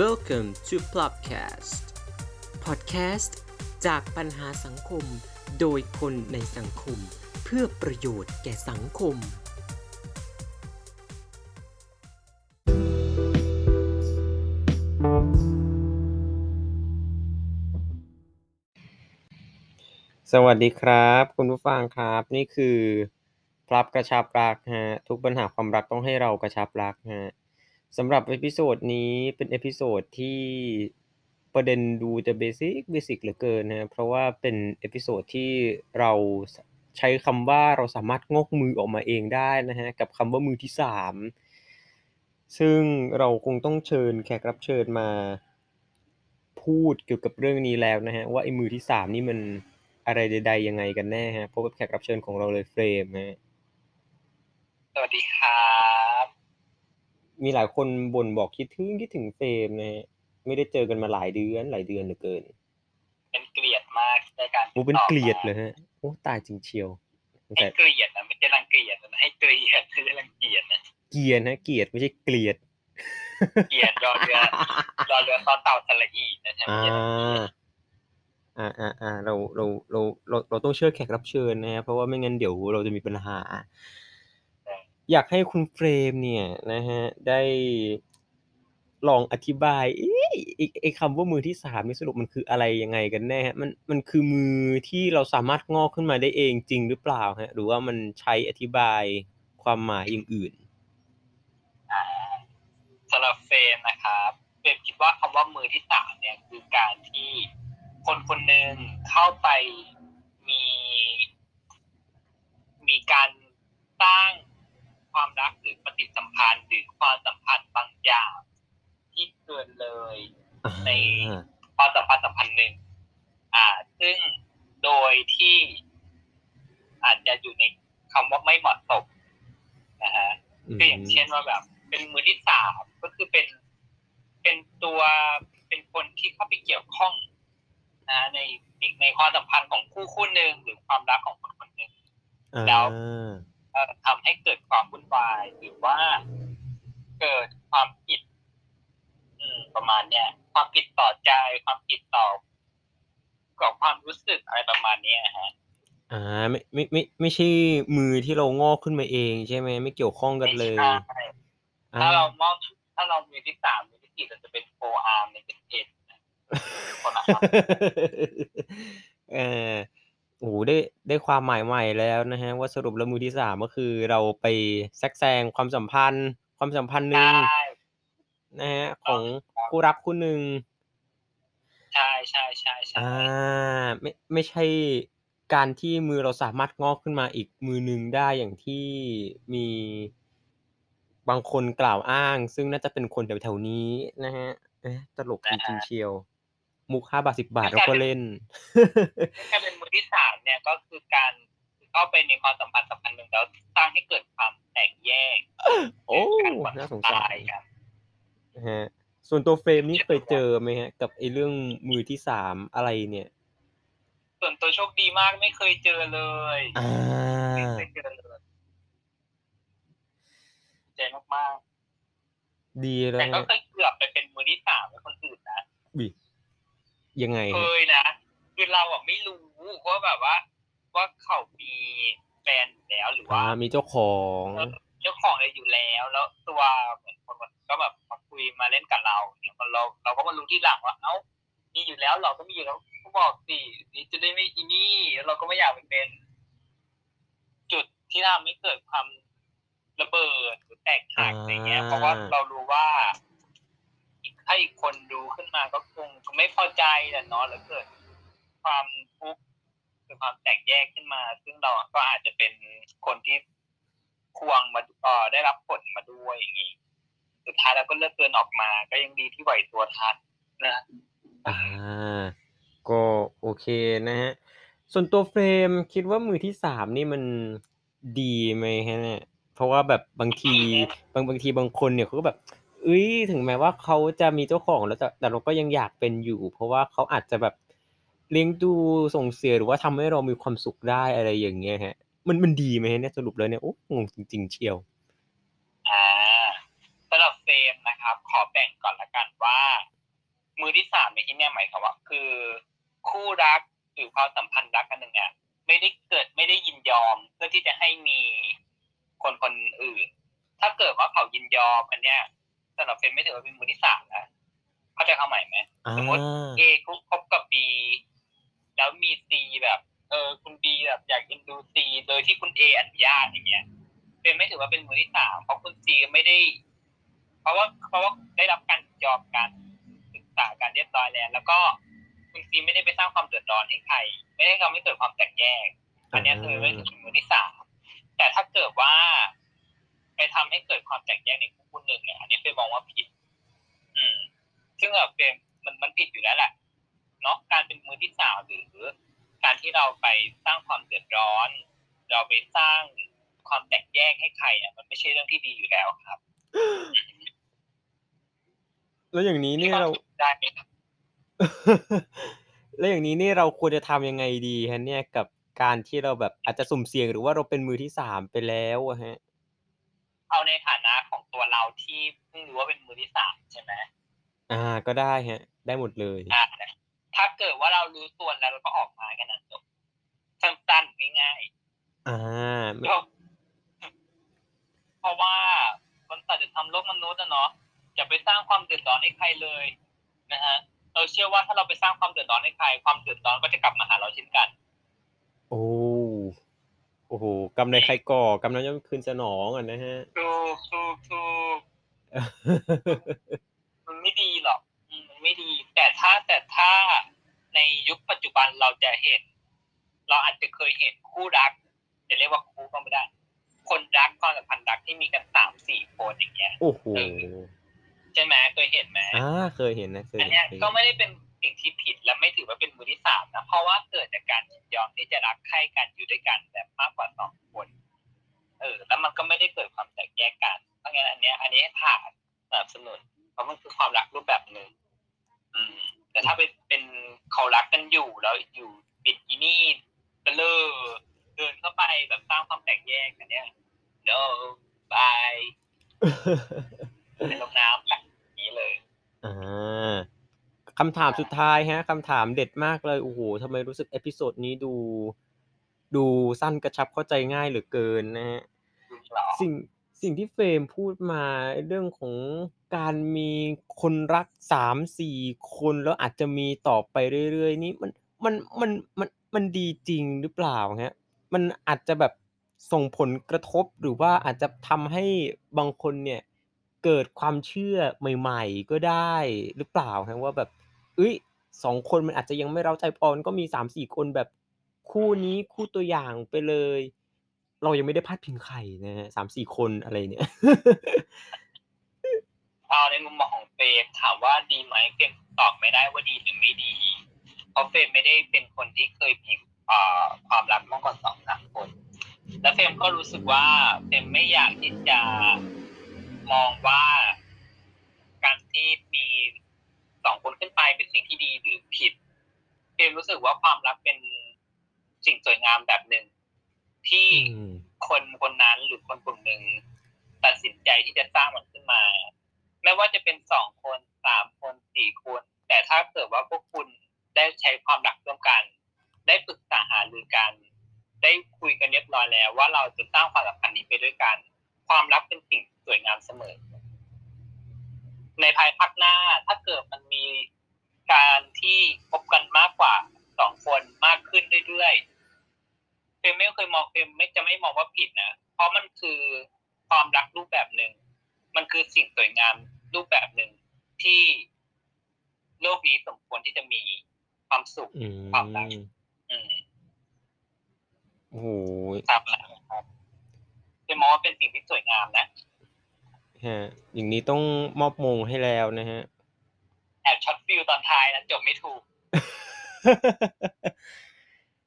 Welcome to Plopcast Podcast จากปัญหาสังคม โดยคนในสังคม เพื่อประโยชน์แก่สังคม สวัสดีครับ คุณผู้ฟังครับ นี่คือพลับกระชับรักฮะทุกปัญหาความรักต้องให้เรากระชับรักฮะ สำหรับ episode นี้เป็น episode ที่ประเด็นดูจะ basic basic เหลือเกินนะเพราะว่าเป็น episode ที่เราใช้คำว่าเราสามารถงอกมือออกมาเองได้นะฮะกับคำว่ามือที่สามซึ่งเราคงต้องเชิญแขกรับเชิญมาพูดเกี่ยวกับเรื่องนี้แล้วนะฮะว่าไอ้มือที่สามนี่มันอะไรใดๆยังไงกันแน่ฮะพบกับแขกรับเชิญของเราเลยเฟรมฮะสวัสดีครับ มีหลายคนบ่นบอกคิดถึงคิดถึงเฟรมนะฮะไม่ได้เจอกันมาหลายเดือนหลายเดือนเหลือเกิน เป็นเกลียดมากในการโอ้เป็นติดต่เกลียดมาเลยฮะโอ้ตายจริงเชียวสงให้สัยเกลียดนะไม่ใช่รังเกียจนะให้เกลียดไม่ใช่รังเกียจนะเกลียดนะเกลียดไม่ใช่เกลียด เกลียดรอเรือรอเรือต่อเต่าสระอีนะใช่ไหมอ่าอ่าอ่าอ่าเราเราเราเราเราต้องเชิญแขกรับเชิญนะฮะเพราะว่าไม่งั้นเดี๋ยวเราจะมีปัญหา อยากให้คุณเฟรมเนี่ยนะฮะได้ลองอธิบายอ๊ะไอ้ไอ้คำว่ามือที่สามนี่สรุปมันคืออะไรยังไงกันแน่ฮะมันมันคือมือที่เราสามารถงอกขึ้นมาได้เองจริงหรือเปล่าฮะหรือว่ามันใช้อธิบายความหมายอย่างอื่นอ่าสำหรับเฟรมนะครับเฟรมคิดว่าคำว่ามือที่สามเนี่ยคือการที่คนคนหนึ่งเข้าไปมี มีการสร้าง ความรักหรือปฏิสัมพันธ์หรือความสัมพันธ์บางอย่างที่เกินเลย ในความสัมพันธ์สัมพันธ์หนึ่งอ่า ซึ่งโดยที่อาจจะอยู่ในคำว่าไม่เหมาะสมนะฮะก็อย่างเช่นว่าแบบ เป็นมือที่สามก็คือเป็นเป็นตัวเป็นคนที่เข้าไปเกี่ยวข้องนะในในความสัมพันธ์ของคู่คู่หนึ่งหรือความรักของคนคนหนึ่งแล้ว อ่าเอ่อทำให้เกิดความวุ่นวายหรือว่าเกิดความผิด อืม ประมาณเนี้ยความผิดต่อใจความผิดต่อกับความรู้สึกอะไรประมาณเนี้ยฮะอ่าไม่ไม่ไม่ไม่ใช่มือที่เรางอกขึ้นมาเองใช่ไหมไม่เกี่ยวข้องกันเลยไม่ใช่อ่าถ้าเรามอบถ้าเรามือที่สามมือที่สี่เราจะเป็น Four Arms ใน Ben 10 นะคนละครับเออ โอ้โหได้ ได้ความหมายใหม่แล้วนะฮะว่า สรุปแล้วมือที่สามก็คือเราไปแทรกแซงความสัมพันธ์ ความสัมพันธ์หนึ่งใช่นะฮะของคู่รักคู่หนึ่ง ใช่ใช่ใช่ใช่อ่าไม่ ไม่ใช่การที่มือเราสามารถงอกขึ้นมาอีกมือหนึ่งได้อย่างที่มี บางคนกล่าวอ้าง ซึ่งน่าจะเป็นคนแถว ๆ นี้นะฮะเอ๊ะ ตลกจริง ๆ เชียว มุกห้าบาทสิบบาทเราก็เล่นแค่เป็นมือที่สามเนี่ยก็คือการเข้าไปในความสัมพันธ์สัมพันธ์หนึ่งแล้วสร้างให้เกิดความแตกแยก โอ้เกิดการน่าสงตสารยกันฮะส่วนตัวเฟรมนี่เคยเจอไหมฮะ กับไอ้เรื่องมือที่สามอะไรเนี่ย ส่วนตัวโชคดีมากไม่เคยเจอเลยอ่าไม่เคยเจอเลยเจนมากดีๆแล้แต่วก็ฮะเคยเกือบไปเป็นมือที่สามกับคนอื่นนะบิ ยังไงเคฮะยนะคือเราอะไม่รู้ว่าแบบว่า ว่าเขามีแฟนอยู่แล้วหรืออ่าว่ามีเจ้าของเออเจ้าของอะไรอยู่แล้วแล้วตัวเหมือนคนก็แบบมาคุยมาเล่นกับเราเนี่ยเราเราก็มารู้ที่หลังว่าเอ้ามีอยู่แล้วเราก็มีอยู่แล้วก็บอกสินี่จะได้ไม่อีนี่แล้วเราก็ไม่อยากไปเป็นจุดที่ทำให้เกิดความระเบิดหรือแตกหักอะไรเงี้ยเพราะว่าเรารู้ว่า ถ้าอีกคนดูขึ้นมาก็คงไม่พอใจแหละเนาะแล้วเกิด ความทุกข์หรือความแตกแยกขึ้นมา ซึ่งเราก็อาจจะเป็นคนที่ควงมาเอ่อได้รับผลมาด้วยอย่างนี้สุดท้ายเราก็เลือกเกินออกมา ก็ยังดีที่ไหวตัวทันนะอ่าก็โอเคนะฮะส่วนตัวเฟรมคิดว่ามือที่สามนี่มันดีไหมฮะเนี่ยเพราะว่าแบบบางทีบางบางทีบางคนเนี่ยเขาก็แบบ เอ้ยถึงแม้ว่าเขาจะมีเจ้าของแล้วแต่แต่เราก็ยังอยากเป็นอยู่ เพราะว่าเขาอาจจะแบบเลี้ยงดูส่งเสียหรือว่าทำให้เรามีความสุขได้อะไรอย่างเงี้ยฮะ มันมันดีไหมเนี่ยสรุปแล้วเนี่ยโอ้งงจริง ๆ เชียวอ่าสำหรับเฟรมนะครับ ขอแบ่งก่อนละกันว่า มือที่สามในที่เนี้ยหมายความว่าคือ คู่รักหรือความสัมพันธ์รักกันหนึ่งอะไม่ได้เกิดไม่ได้ยินยอมเพื่อที่จะให้มีคนคนอื่น ถ้าเกิดว่าเขายินยอมอันเนี้ย สำหรับเฟรมไม่ถือว่าเป็นมือที่สามนะเข้าใจความหมายไหมอ่าสมมติเอคุคบกับบีแล้วมีซีแบบเออคุณบีแบบอยากเอ็นดูซีโดยที่คุณเออนุญาตอย่างเงี้ยเป็นไม่ถือว่าเป็นมือที่สามเพราะคุณซีไม่ได้ เพราะว่าเพราะว่าได้รับการยอมการศึกษาการเรียบร้อยแล้ว แล้วก็คุณซีไม่ได้ไปสร้างความเดือดร้อนให้ใคร ไม่ได้ทำให้เกิดความแตกแยกอันเนี้ยคือไม่ถือเป็นมือที่สามแต่ถ้าเกิดว่า ไปทำให้เกิดความแตกแยกในคู่คู่หนึ่งเนี่ยอันนี้เป็นมองว่าผิด อืม ซึ่งแบบเป็นมันมันผิดอยู่แล้วแหละเนาะการเป็นมือที่สามหรือ การที่เราไปสร้างความเดือดร้อน เราไปสร้างความแตกแยกให้ใครอะมันไม่ใช่เรื่องที่ดีอยู่แล้วครับ แล้วอย่างนี้นี่เราได้ไหมครับแล้วอย่างนี้นี่เราควรจะทำยังไงดีฮะเนี่ยกับการที่เราแบบอาจจะสุ่มเสี่ยงหรือว่าเราเป็นมือที่สามไปแล้วอะฮะ เอาในฐานะของตัวเราที่เพิ่งรู้ว่าเป็นมือที่สามใช่ไหม อ่า ก็ได้ฮะ ได้หมดเลย อ่าถ้าเกิดว่าเรารู้ตัวแล้วเราก็ออกมาแค่นั้นจบสั้นๆง่ายๆอ่าไม่ก็เพราะว่าคนตัดจะทำโลกมนุษย์นะเนาะอย่าไปสร้างความเดือดร้อนให้ใครเลยนะฮะเราเชื่อว่าถ้าเราไปสร้างความเดือดร้อนให้ใคร ความเดือดร้อนก็จะกลับมาหาเราเช่นกัน โอ้โอ้โหกำไรใครก่อกำไรย่อมคืนสนองอะนะฮะถูกถูกถูกมันไม่ดีหรอกอืมมันไม่ดี แต่ถ้าแต่ถ้าในยุคปัจจุบัน เราจะเห็น เราอาจจะเคยเห็นคู่รัก จะเรียกว่าคู่ก็ไม่ได้ คนรักความสัมพันธ์รักที่มีกันสามสี่คนอย่างเงี้ยโอ้โหใช่ไหมเคยเห็นไหมอ่าเคยเห็นนะเคยอันเห็นเนี้ยเคยก็เห็นไม่ได้เป็นสิ่งที่ผิดและไม่ถือว่าเป็นมือที่สามนะเพราะว่าเกิดจากการยินยอมที่จะรักใคร่กันอยู่ด้วยกันแบบมากกว่าสองคน เออ แล้วมันก็ไม่ได้เกิดความแตกแยกกัน เพราะงั้นอันเนี้ย อันนี้ให้ผ่านสนับสนุนเพราะมันคือความรักรูปแบบหนึ่งอืม แต่ถ้าเป็นเป็นเขารักกันอยู่แล้วอยู่ดีๆอีนี่เบลอเดินเข้าไปแบบสร้างความแตกแยกอันเนี้ย no bye เป็นลงน้ำแบบนี้เลยอ่าคำถามสุดท้ายฮะคำถามเด็ดมากเลยโอ้โหทำไมรู้สึก episode นี้ดู ดูสั้นกระชับเข้าใจง่ายเหลือเกินนะฮะหรอสิ่งสิ่งที่เฟรมพูดมาเรื่องของการมี คนรักสามสี่คนแล้วอาจจะมีต่อไปเรื่อยๆ นี่มันมันมันมันมันดีจริงหรือเปล่าฮะมันอาจจะแบบส่งผลกระทบหรือว่าอาจจะทำให้บางคนเนี่ยเกิดความเชื่อใหม่ ๆ ก็ได้หรือเปล่าฮะว่าแบบเอ้ยสองคนมันอาจจะยังไม่เราใจพอมันก็มีสามสี่คนแบบคู่นี้คู่ตัวอย่างไปเลย เรายังไม่ได้พาดพิงใครนะฮะสามสี่คนอะไรเนี่ย ในมุมมองของเฟรมถามว่าดีไหมเฟรมตอบไม่ได้ว่าดีหรือไม่ดี เพราะเฟรมไม่ได้เป็นคนที่เคยมีความรักมากกว่าสองสามคน แล้วเฟรมก็รู้สึกว่าเฟรมไม่อยากที่จะมองว่าการที่มีสองคนขึ้นไปเป็นสิ่งที่ดีหรือผิดเฟรมรู้สึกว่าความรักเป็นสิ่งสวยงามแบบหนึ่งที่คนคนนั้นหรือคนกลุ่มหนึ่งตัดสินใจที่จะสร้างมันขึ้นมา ไม่ว่าจะเป็นสองคนสามคนสี่คนแต่ถ้าเกิดว่าพวกคุณได้ใช้ความรักร่วมกัน ได้ปรึกษาหารือกัน ได้คุยกันเรียบร้อยแล้ว ว่าเราจะสร้างความสัมพันธ์นี้ไปด้วยกัน ความรักเป็นสิ่งสวยงามเสมอ ในภายภาคหน้าถ้าเกิดมันมีการที่พบกันมากกว่าสองคนมากขึ้นเรื่อยๆเฟรมไม่เคยมองเฟรมไม่จะไม่มองว่าผิดนะเพราะมันคือความรักรูปแบบหนึ่งมันคือสิ่งสวยงาม รูปแบบหนึ่งที่โลกนี้สมควรที่จะมีความสุขอืมความรักอืมโอ้โหตามนั้นครับเฟรมมองว่าเป็นสิ่งที่สวยงามนะฮะอย่างนี้ต้องมอบมงให้แล้วนะฮะแอบ shot feel ตอนท้ายนะจบไม่ถูก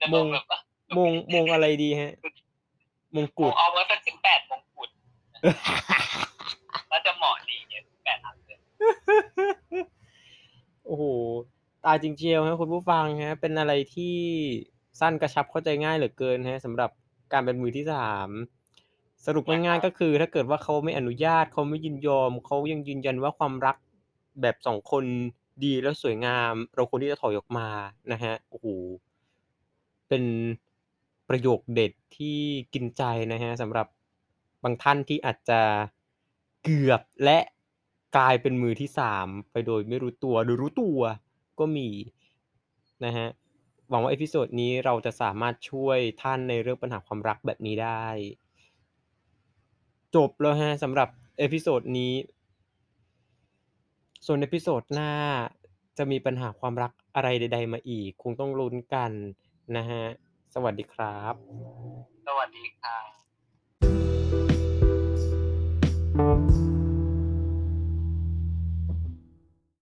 จะมลงงแบบว่ามงมงอะไรดีฮะ มงมกุฎเอาไว้สักสิบแปดมงกุฎแล้วจะเหมาะดีเนี่ยสิบแปดอันเลย โอ้โห ตายจริงเชียวฮะคุณผู้ฟังฮะ เป็นอะไรที่สั้นกระชับเข้าใจง่ายเหลือเกินฮะสำหรับการเป็นมือที่สามสรุปนะคง่ายรับๆก็คือ ถ้าเกิดว่าเขาไม่อนุญาตเขาไม่ยินยอมเขายังยืนยันว่าความรักแบบ2คนดีและสวยงาม เราควรที่จะถอยออกมานะครับโอ้โฮเป็นประโยคเด็ดที่กินใจนะครับสำหรับบางท่านที่อาจจะเกือบและ กลายเป็นมือที่3ไปโดยไม่รู้ตัวหรือรู้ตัวก็มีนะครับหวังว่า episode นี้เราจะสามารถช่วยท่านในเรื่องปัญหาความรักแบบนี้ได้ จบแล้วครับสำหรับ episode นี้ ส่วน episode หน้าจะมีปัญหาความรักอะไรใด ๆ มาอีก คงต้องลุ้นกันนะครับสวัสดีครับ สวัสดีครับ